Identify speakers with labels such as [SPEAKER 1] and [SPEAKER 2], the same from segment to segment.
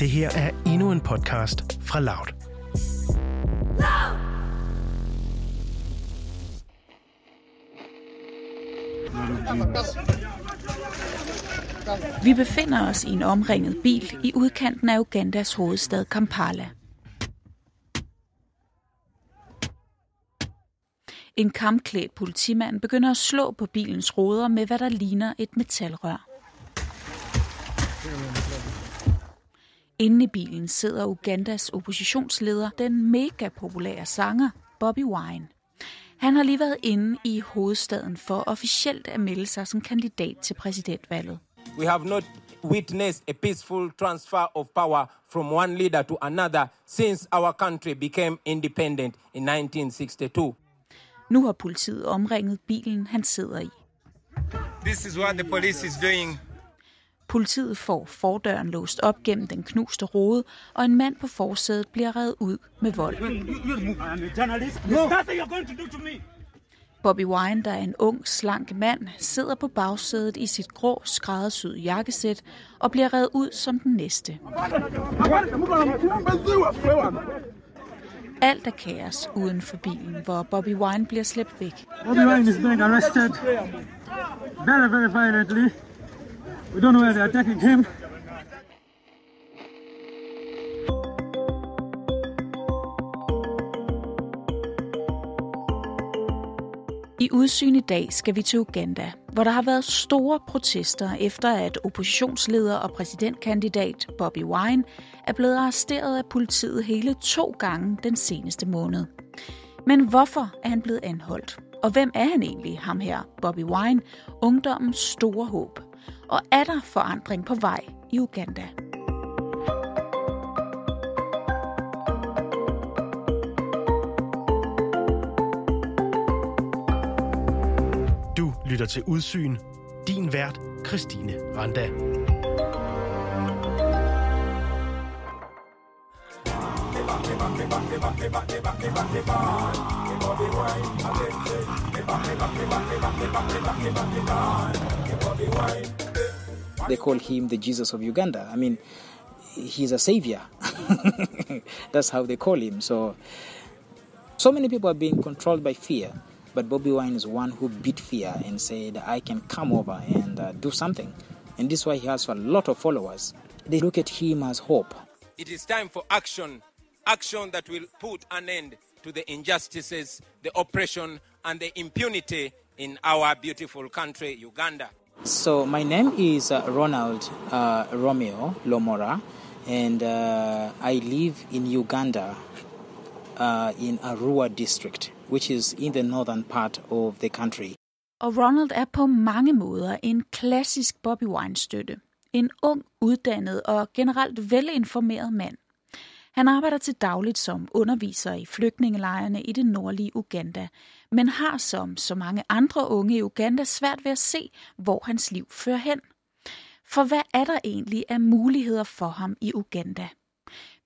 [SPEAKER 1] Det her er endnu en podcast fra Loud.
[SPEAKER 2] Vi befinder os i en omringet bil i udkanten af Ugandas hovedstad Kampala. En kampklædt politimand begynder at slå på bilens ruder med, hvad der ligner et metalrør. Inde i bilen sidder Ugandas oppositionsleder, den mega populære sanger Bobby Wine. Han har lige været inde i hovedstaden for officielt at melde sig som kandidat til præsidentvalget.
[SPEAKER 3] We have not witnessed a peaceful transfer of power from one leader to another since our country became independent in 1962.
[SPEAKER 2] Nu har politiet omringet bilen, han sidder i.
[SPEAKER 3] This is what the police is doing.
[SPEAKER 2] Politiet får fordøren låst op gennem den knuste rode, og en mand på forsædet bliver reddet ud med vold. Bobby Wine, der er en ung, slank mand, sidder på bagsædet i sit grå, skræddersyede jakkesæt og bliver reddet ud som den næste. Alt er kaos uden for bilen, hvor Bobby Wine bliver slæbt væk.
[SPEAKER 4] Bobby Wine is being arrested very, very violently. We don't know where they're attacking him.
[SPEAKER 2] I udsyn i dag skal vi til Uganda, hvor der har været store protester efter, at oppositionsleder og præsidentkandidat Bobby Wine er blevet arresteret af politiet hele to gange den seneste måned. Men hvorfor er han blevet anholdt? Og hvem er han egentlig, ham her, Bobby Wine, ungdommens store håb? Og er der forandring på vej i Uganda?
[SPEAKER 1] Du lytter til Udsyn. Din vært, Christine Randa.
[SPEAKER 5] They call him the Jesus of Uganda. I mean, he's a savior. That's how they call him. So, so many people are being controlled by fear, but Bobby Wine is one who beat fear and said, "I can come over and uh, do something." And this is why he has a lot of followers. They look at him as hope.
[SPEAKER 3] It is time for action, action that will put an end to the injustices, the oppression, and the impunity in our beautiful country, Uganda.
[SPEAKER 5] So my name is uh, Ronald uh, Romeo Lomora, and uh, I live in Uganda, uh, in Arua district, which is in the northern part of the country.
[SPEAKER 2] Og Ronald er på mange måder en klassisk Bobby Wine-støtte. En ung, uddannet og generelt velinformeret mand. Han arbejder til dagligt som underviser i flygtningelejrene i det nordlige Uganda, men har som så mange andre unge i Uganda svært ved at se, hvor hans liv fører hen. For hvad er der egentlig af muligheder for ham i Uganda?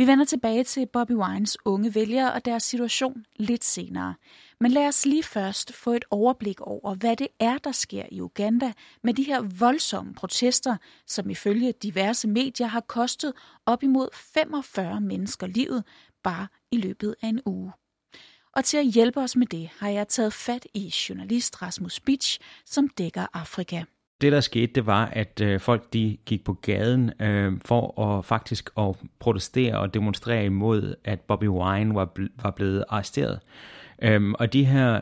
[SPEAKER 2] Vi vender tilbage til Bobby Wines unge vælgere og deres situation lidt senere. Men lad os lige først få et overblik over, hvad det er, der sker i Uganda med de her voldsomme protester, som ifølge diverse medier har kostet op imod 45 mennesker livet bare i løbet af en uge. Og til at hjælpe os med det, har jeg taget fat i journalist Rasmus Bitsch, som dækker Afrika.
[SPEAKER 6] Det, der skete, det var, at øh, folk de gik på gaden øh, for at faktisk at protestere og demonstrere imod, at Bobby Wine var, bl- var blevet arresteret. Øhm, og de her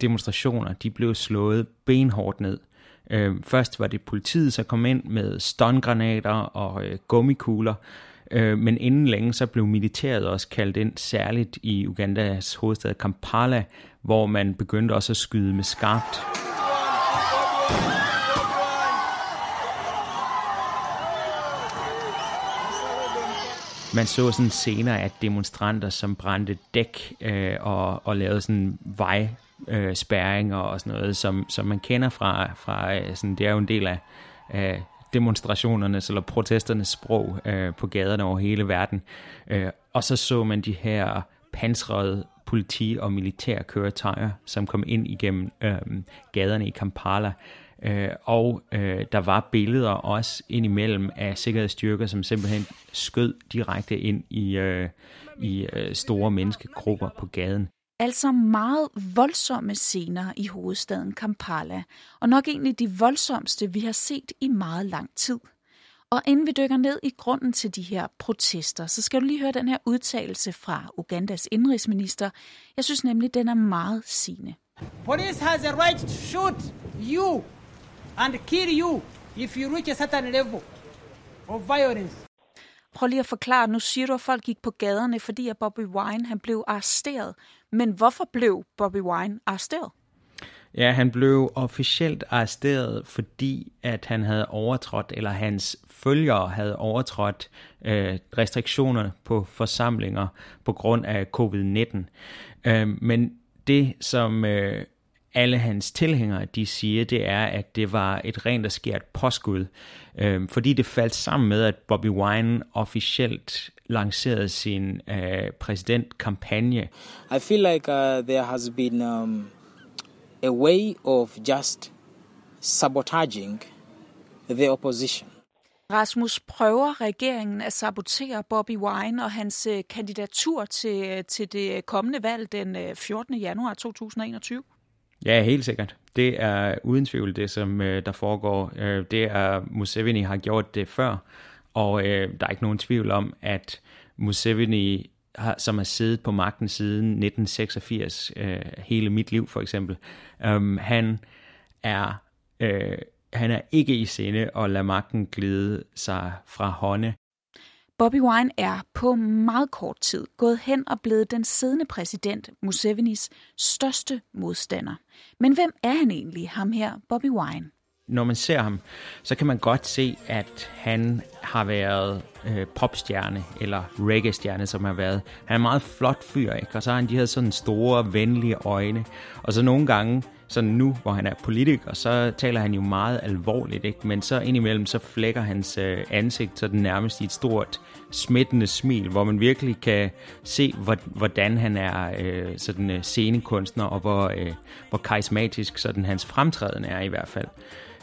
[SPEAKER 6] demonstrationer, de blev slået benhårdt ned. Øhm, først var det politiet, der kom ind med stungranater og øh, gummikugler, øh, men inden længe så blev militæret også kaldt ind, særligt i Ugandas hovedstad Kampala, hvor man begyndte også at skyde med skarpt. Man så sådan senere, at demonstranter, som brændte dæk øh, og, og lavede sådan vej øh, spærringer og sådan noget, som, som man kender fra, fra øh, sådan, det er jo en del af øh, demonstrationernes eller protesternes sprog øh, på gaderne over hele verden. Øh, og så så man de her pansrede politi- og militære køretøjer, som kom ind igennem øh, gaderne i Kampala. Øh, og øh, der var billeder også indimellem af sikkerhedsstyrker, som simpelthen skød direkte ind i, øh, i øh, store menneskegrupper på gaden.
[SPEAKER 2] Altså meget voldsomme scener i hovedstaden Kampala, og nok egentlig de voldsomste, vi har set i meget lang tid. Og inden vi dykker ned i grunden til de her protester, så skal du lige høre den her udtalelse fra Ugandas indrigsminister. Jeg synes nemlig, den er meget sigende.
[SPEAKER 7] Police has a right to shoot you and kill you if you reach a certain level of violence.
[SPEAKER 2] Prøv lige at forklare, nu siger du, at folk gik på gaderne, fordi at Bobby Wine han blev arresteret. Men hvorfor blev Bobby Wine arresteret?
[SPEAKER 6] Ja, han blev officielt arresteret, fordi at han havde overtrådt, eller hans følgere havde overtrådt øh, restriktionerne på forsamlinger på grund af covid-19. Øh, men det, som øh, alle hans tilhængere, de siger, det er, at det var et rent og skært påskud, øh, fordi det faldt sammen med, at Bobby Wine officielt lancerede sin øh, præsidentkampagne.
[SPEAKER 5] I feel like uh, there has been um, a way of just sabotaging the opposition.
[SPEAKER 2] Rasmus, prøver regeringen at sabotere Bobby Wine og hans øh, kandidatur til, til det kommende valg den 14. Øh, januar 2021?
[SPEAKER 6] Ja, helt sikkert. Det er uden tvivl det, som øh, der foregår. det er, Museveni har gjort det før, og der er ikke nogen tvivl om, at Museveni har, som har siddet på magten siden 1986, øh, hele mit liv for eksempel, um, han er øh, han er ikke i sinde at lade magten glide sig fra hånde.
[SPEAKER 2] Bobby Wine er på meget kort tid gået hen og blevet den siddende præsident Musevenis største modstander. Men hvem er han egentlig, ham her, Bobby Wine?
[SPEAKER 6] Når man ser ham, så kan man godt se, at han har været øh, popstjerne, eller reggae-stjerne, som har været. Han er en meget flot fyr, ikke? og så har han de her sådan store, venlige øjne. Og så nogle gange, sådan nu, hvor han er politiker, så taler han jo meget alvorligt, ikke? men så indimellem, så flækker hans øh, ansigt sådan nærmest i et stort, smittende smil, hvor man virkelig kan se, hvordan han er øh, sådan øh, scenekunstner, og hvor, øh, hvor karismatisk sådan hans fremtræden er i hvert fald.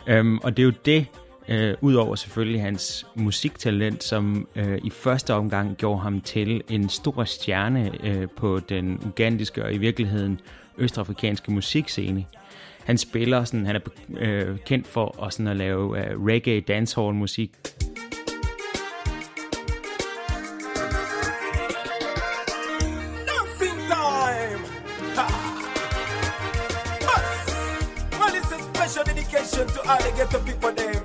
[SPEAKER 6] Øhm, og det er jo det, øh, udover selvfølgelig hans musiktalent, som øh, i første omgang gjorde ham til en stor stjerne øh, på den ugandiske og i virkeligheden østafrikanske musikscene. Han spiller sådan, han er øh, kendt for at, sådan at lave øh, reggae dancehall musik. Dedication to all the people there.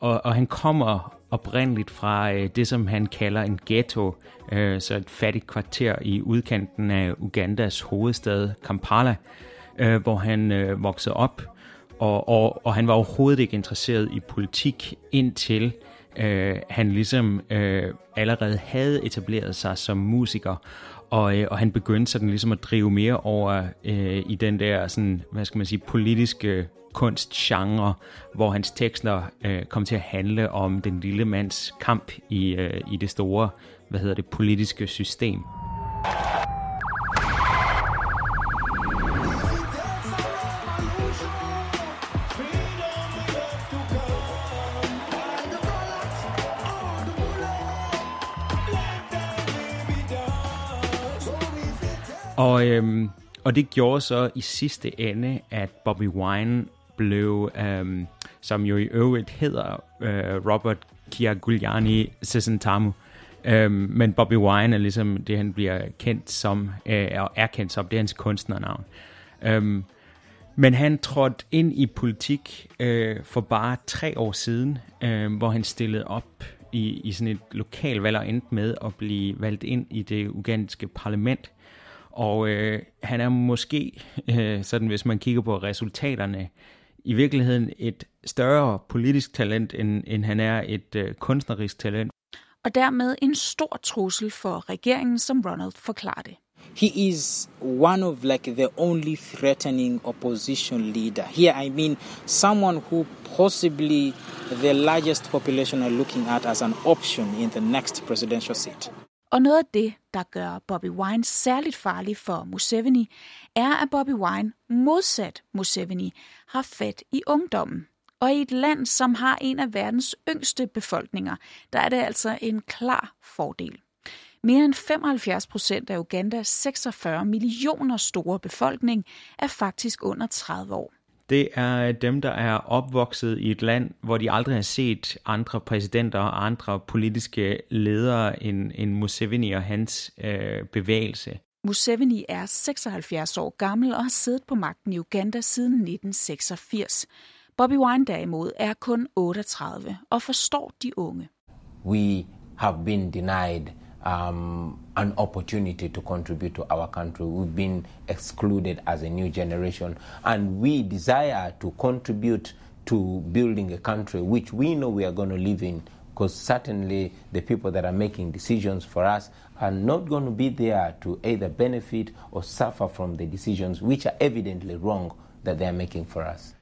[SPEAKER 6] Og, og han kommer oprindeligt fra øh, det, som han kalder en ghetto, øh, så et fattigt kvarter i udkanten af Ugandas hovedstad Kampala, øh, hvor han øh, voksede op, og, og, og han var overhovedet ikke interesseret i politik indtil øh, han ligesom øh, allerede havde etableret sig som musiker, og, øh, og han begyndte sådan ligesom at drive mere over øh, i den der sådan, hvad skal man sige, politiske kunstgenre, hvor hans tekster øh, kom til at handle om den lille mands kamp i, øh, i det store, hvad hedder det, politiske system. Øhm, og det gjorde så i sidste ende, at Bobby Wine blev, øhm, som jo i øvrigt hedder øh, Robert Kyagulanyi Sesentamu, øhm, men Bobby Wine er ligesom det, han bliver kendt som, øh, og er kendt som, det er hans kunstnernavn. Øhm, men han trådte ind i politik øh, for bare tre år siden, øh, hvor han stillede op i, i sådan et lokalvalg og endte med at blive valgt ind i det ugandiske parlament. Og øh, han er måske, øh, sådan hvis man kigger på resultaterne, i virkeligheden et større politisk talent, end, end han er et øh, kunstnerisk talent.
[SPEAKER 2] Og dermed en stor trussel for regeringen, som Ronald forklarer det.
[SPEAKER 5] He is one of like the only threatening opposition leader. Here I mean someone who possibly the largest population are looking at as an option in the next presidential seat.
[SPEAKER 2] Og noget af det, der gør Bobby Wine særligt farlig for Museveni, er, at Bobby Wine, modsat Museveni, har fat i ungdommen. Og i et land, som har en af verdens yngste befolkninger, der er det altså en klar fordel. Mere end 75 procent af Ugandas 46 millioner store befolkning er faktisk under 30 år.
[SPEAKER 6] Det er dem, der er opvokset i et land, hvor de aldrig har set andre præsidenter og andre politiske ledere end, end Museveni og hans øh, bevægelse.
[SPEAKER 2] Museveni er 76 år gammel og har siddet på magten i Uganda siden 1986. Bobby Wine derimod er kun 38 og forstår de unge.
[SPEAKER 8] We have been denied um, an opportunity to contribute to our country. We've been excluded as a new generation, and we desire to contribute to building a country which we know we are going to live in. Because certainly the people that are making decisions for us are not going to be there to either benefit or suffer from the decisions which are evidently wrong that they are making for us.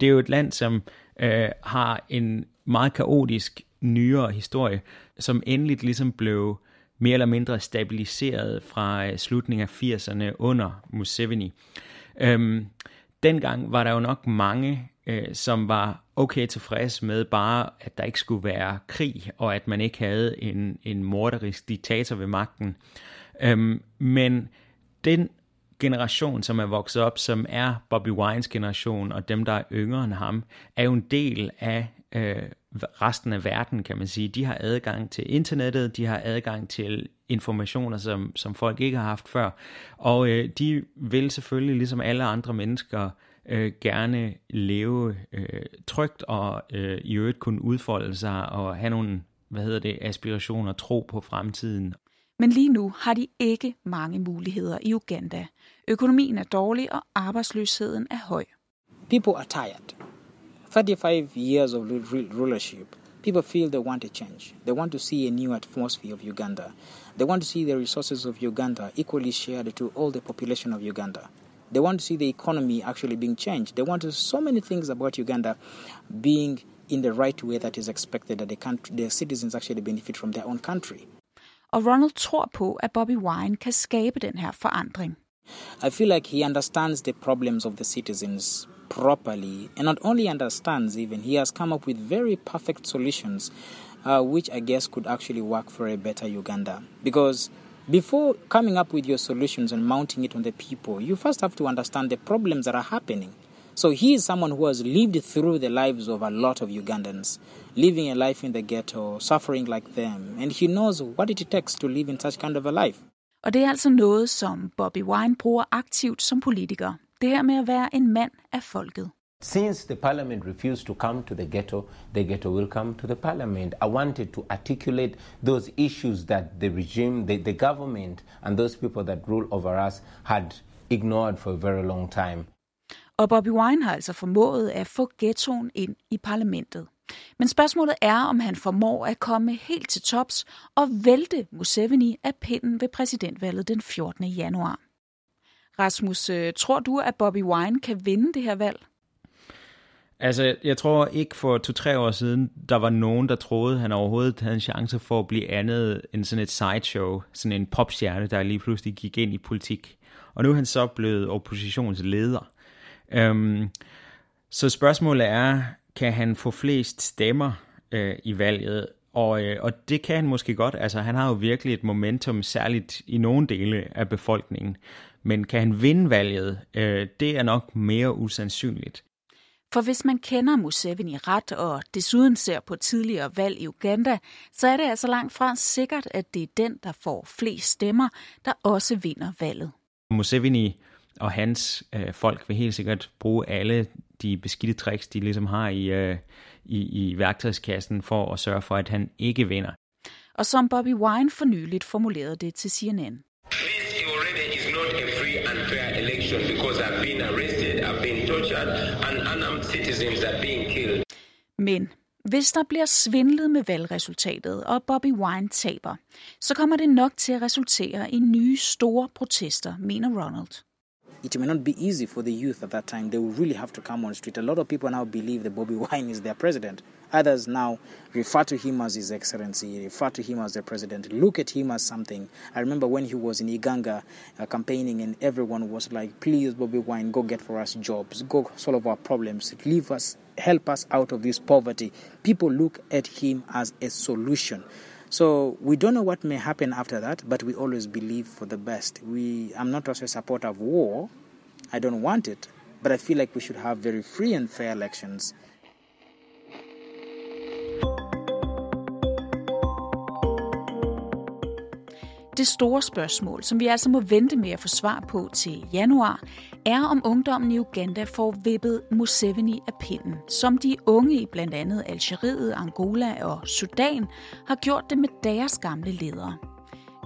[SPEAKER 6] Det er jo øh, har en meget kaotisk nyere historie, som ligesom blev mere eller mindre stabiliseret fra øh, slutningen af 80'erne under Museveni. Øhm, dengang var der jo nok mange, øh, som var okay tilfreds med bare, at der ikke skulle være krig, og at man ikke havde en, en morderisk diktator ved magten. Øhm, men den generation, som er vokset op, som er Bobby Wines generation, og dem, der er yngre end ham, er jo en del af øh, resten af verden, kan man sige. De har adgang til internettet, de har adgang til informationer, som, som folk ikke har haft før. Og øh, de vil selvfølgelig, ligesom alle andre mennesker, øh, gerne leve øh, trygt og øh, i øvrigt kunne udfolde sig og have nogle hvad hedder det, aspirationer, tro på fremtiden.
[SPEAKER 2] Men lige nu har de ikke mange muligheder i Uganda. Økonomien er dårlig, og arbejdsløsheden er høj.
[SPEAKER 5] People are tired. 35 years of rulership. People feel they want a change. They want to see a new atmosphere of Uganda. They want to see the resources of Uganda equally shared to all the population of Uganda. They want to see the economy actually being changed. They want to, so many things about Uganda being in the right way that is expected that the, country, the citizens actually benefit from their own country.
[SPEAKER 2] Og Ronald tror på, at Bobby Wine kan skabe den her forandring.
[SPEAKER 5] I feel like he understands the problems of the citizens properly and not only understands even he has come up with very perfect solutions uh, which i guess could actually work for a better uganda. Because before coming up with your solutions and mounting it on the people you first have to understand the problems that are happening. So he is someone who has lived through the lives of a lot of ugandans living a life in the ghetto suffering like them and he knows what it takes to live in such kind of a life.
[SPEAKER 2] Og det er altså noget, som Bobby Wine bruger aktivt som politiker. Det her med at være en mand af folket.
[SPEAKER 8] Since the parliament refused to come to the ghetto, the ghetto will come to the parliament. I wanted to articulate those issues that the regime, the, the government, and those people that rule over us had ignored for a very long time.
[SPEAKER 2] Og Bobby Wine har altså formået at få ghettoen ind i parlamentet. Men spørgsmålet er, om han formår at komme helt til tops og vælte Museveni af pinden ved præsidentvalget den 14. januar. Rasmus, øh, tror du, at Bobby Wine kan vinde det her valg?
[SPEAKER 6] Altså, jeg tror ikke for to-tre år siden, der var nogen, der troede, at han overhovedet havde en chance for at blive andet end sådan et sideshow, sådan en popstjerne, der lige pludselig gik ind i politik. Og nu er han så blevet oppositionsleder. Øhm, så spørgsmålet er, kan han få flest stemmer øh, i valget? Og, øh, og det kan han måske godt. Altså, han har jo virkelig et momentum, særligt i nogle dele af befolkningen. Men kan han vinde valget? Øh, det er nok mere usandsynligt.
[SPEAKER 2] For hvis man kender Museveni ret og desuden ser på tidligere valg i Uganda, så er det altså langt fra sikkert, at det er den, der får flest stemmer, der også vinder valget.
[SPEAKER 6] Museveni og hans øh, folk vil helt sikkert bruge alle de beskidte tricks, de ligesom har i, øh, i, i værktøjskassen for at sørge for, at han ikke vinder.
[SPEAKER 2] Og som Bobby Wine for nyligt formulerede det til CNN.
[SPEAKER 3] Not a free and fair election because I've been arrested, I've been tortured, and unarmed citizens are being killed.
[SPEAKER 2] Men hvis der bliver svindlet med valgresultatet, og Bobby Wine taber, så kommer det nok til at resultere i nye store protester, mener Ronald.
[SPEAKER 5] it may not be easy for the youth at that time. They will really have to come on the street. A lot of people now believe that Bobby Wine is their president. Others now refer to him as His Excellency, refer to him as the president, look at him as something. I remember when he was in Iganga uh, campaigning, and everyone was like, please, Bobby Wine, go get for us jobs, go solve our problems, leave us, help us out of this poverty. People look at him as a solution. So we don't know what may happen after that, but we always believe for the best. We, I'm not also a supporter of war. I don't want it, but I feel like we should have very free and fair elections.
[SPEAKER 2] Det store spørgsmål, som vi altså må vente med at få svar på til januar, er om ungdommen i Uganda får vippet Museveni af pinden, som de unge i blandt andet Algeriet, Angola og Sudan har gjort det med deres gamle ledere.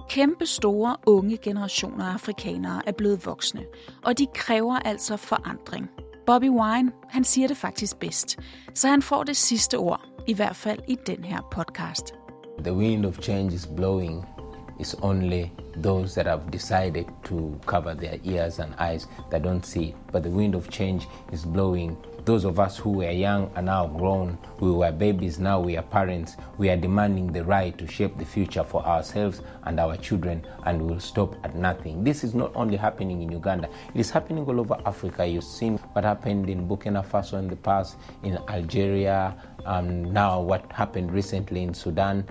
[SPEAKER 2] Kæmpe store unge generationer af afrikanere er blevet voksne, og de kræver altså forandring. Bobby Wine, han siger det faktisk bedst, så han får det sidste ord, i hvert fald i den her podcast.
[SPEAKER 8] The wind of change is blowing It's only those that have decided to cover their ears and eyes that don't see it. But the wind of change is blowing. Those of us who were young are now grown. We were babies, now we are parents. We are demanding the right to shape the future for ourselves and our children, and we will stop at nothing. This is not only happening in Uganda, it is happening all over Africa. You've seen what happened in Burkina Faso in the past, in Algeria, and now what happened recently in Sudan.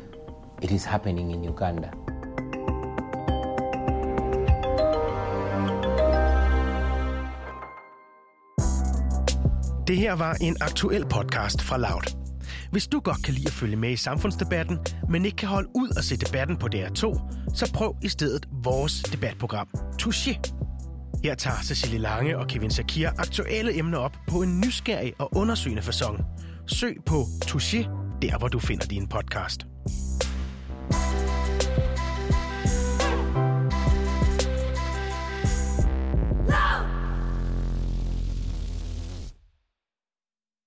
[SPEAKER 8] It is happening in Uganda.
[SPEAKER 1] Det her var en aktuel podcast fra Loud. Hvis du godt kan lide at følge med i samfundsdebatten, men ikke kan holde ud og se debatten på DR2, så prøv i stedet vores debatprogram, Touché. Her tager Cecilie Lange og Kevin Sakir aktuelle emner op på en nysgerrig og undersøgende fasong. Søg på Touché, der hvor du finder din podcast.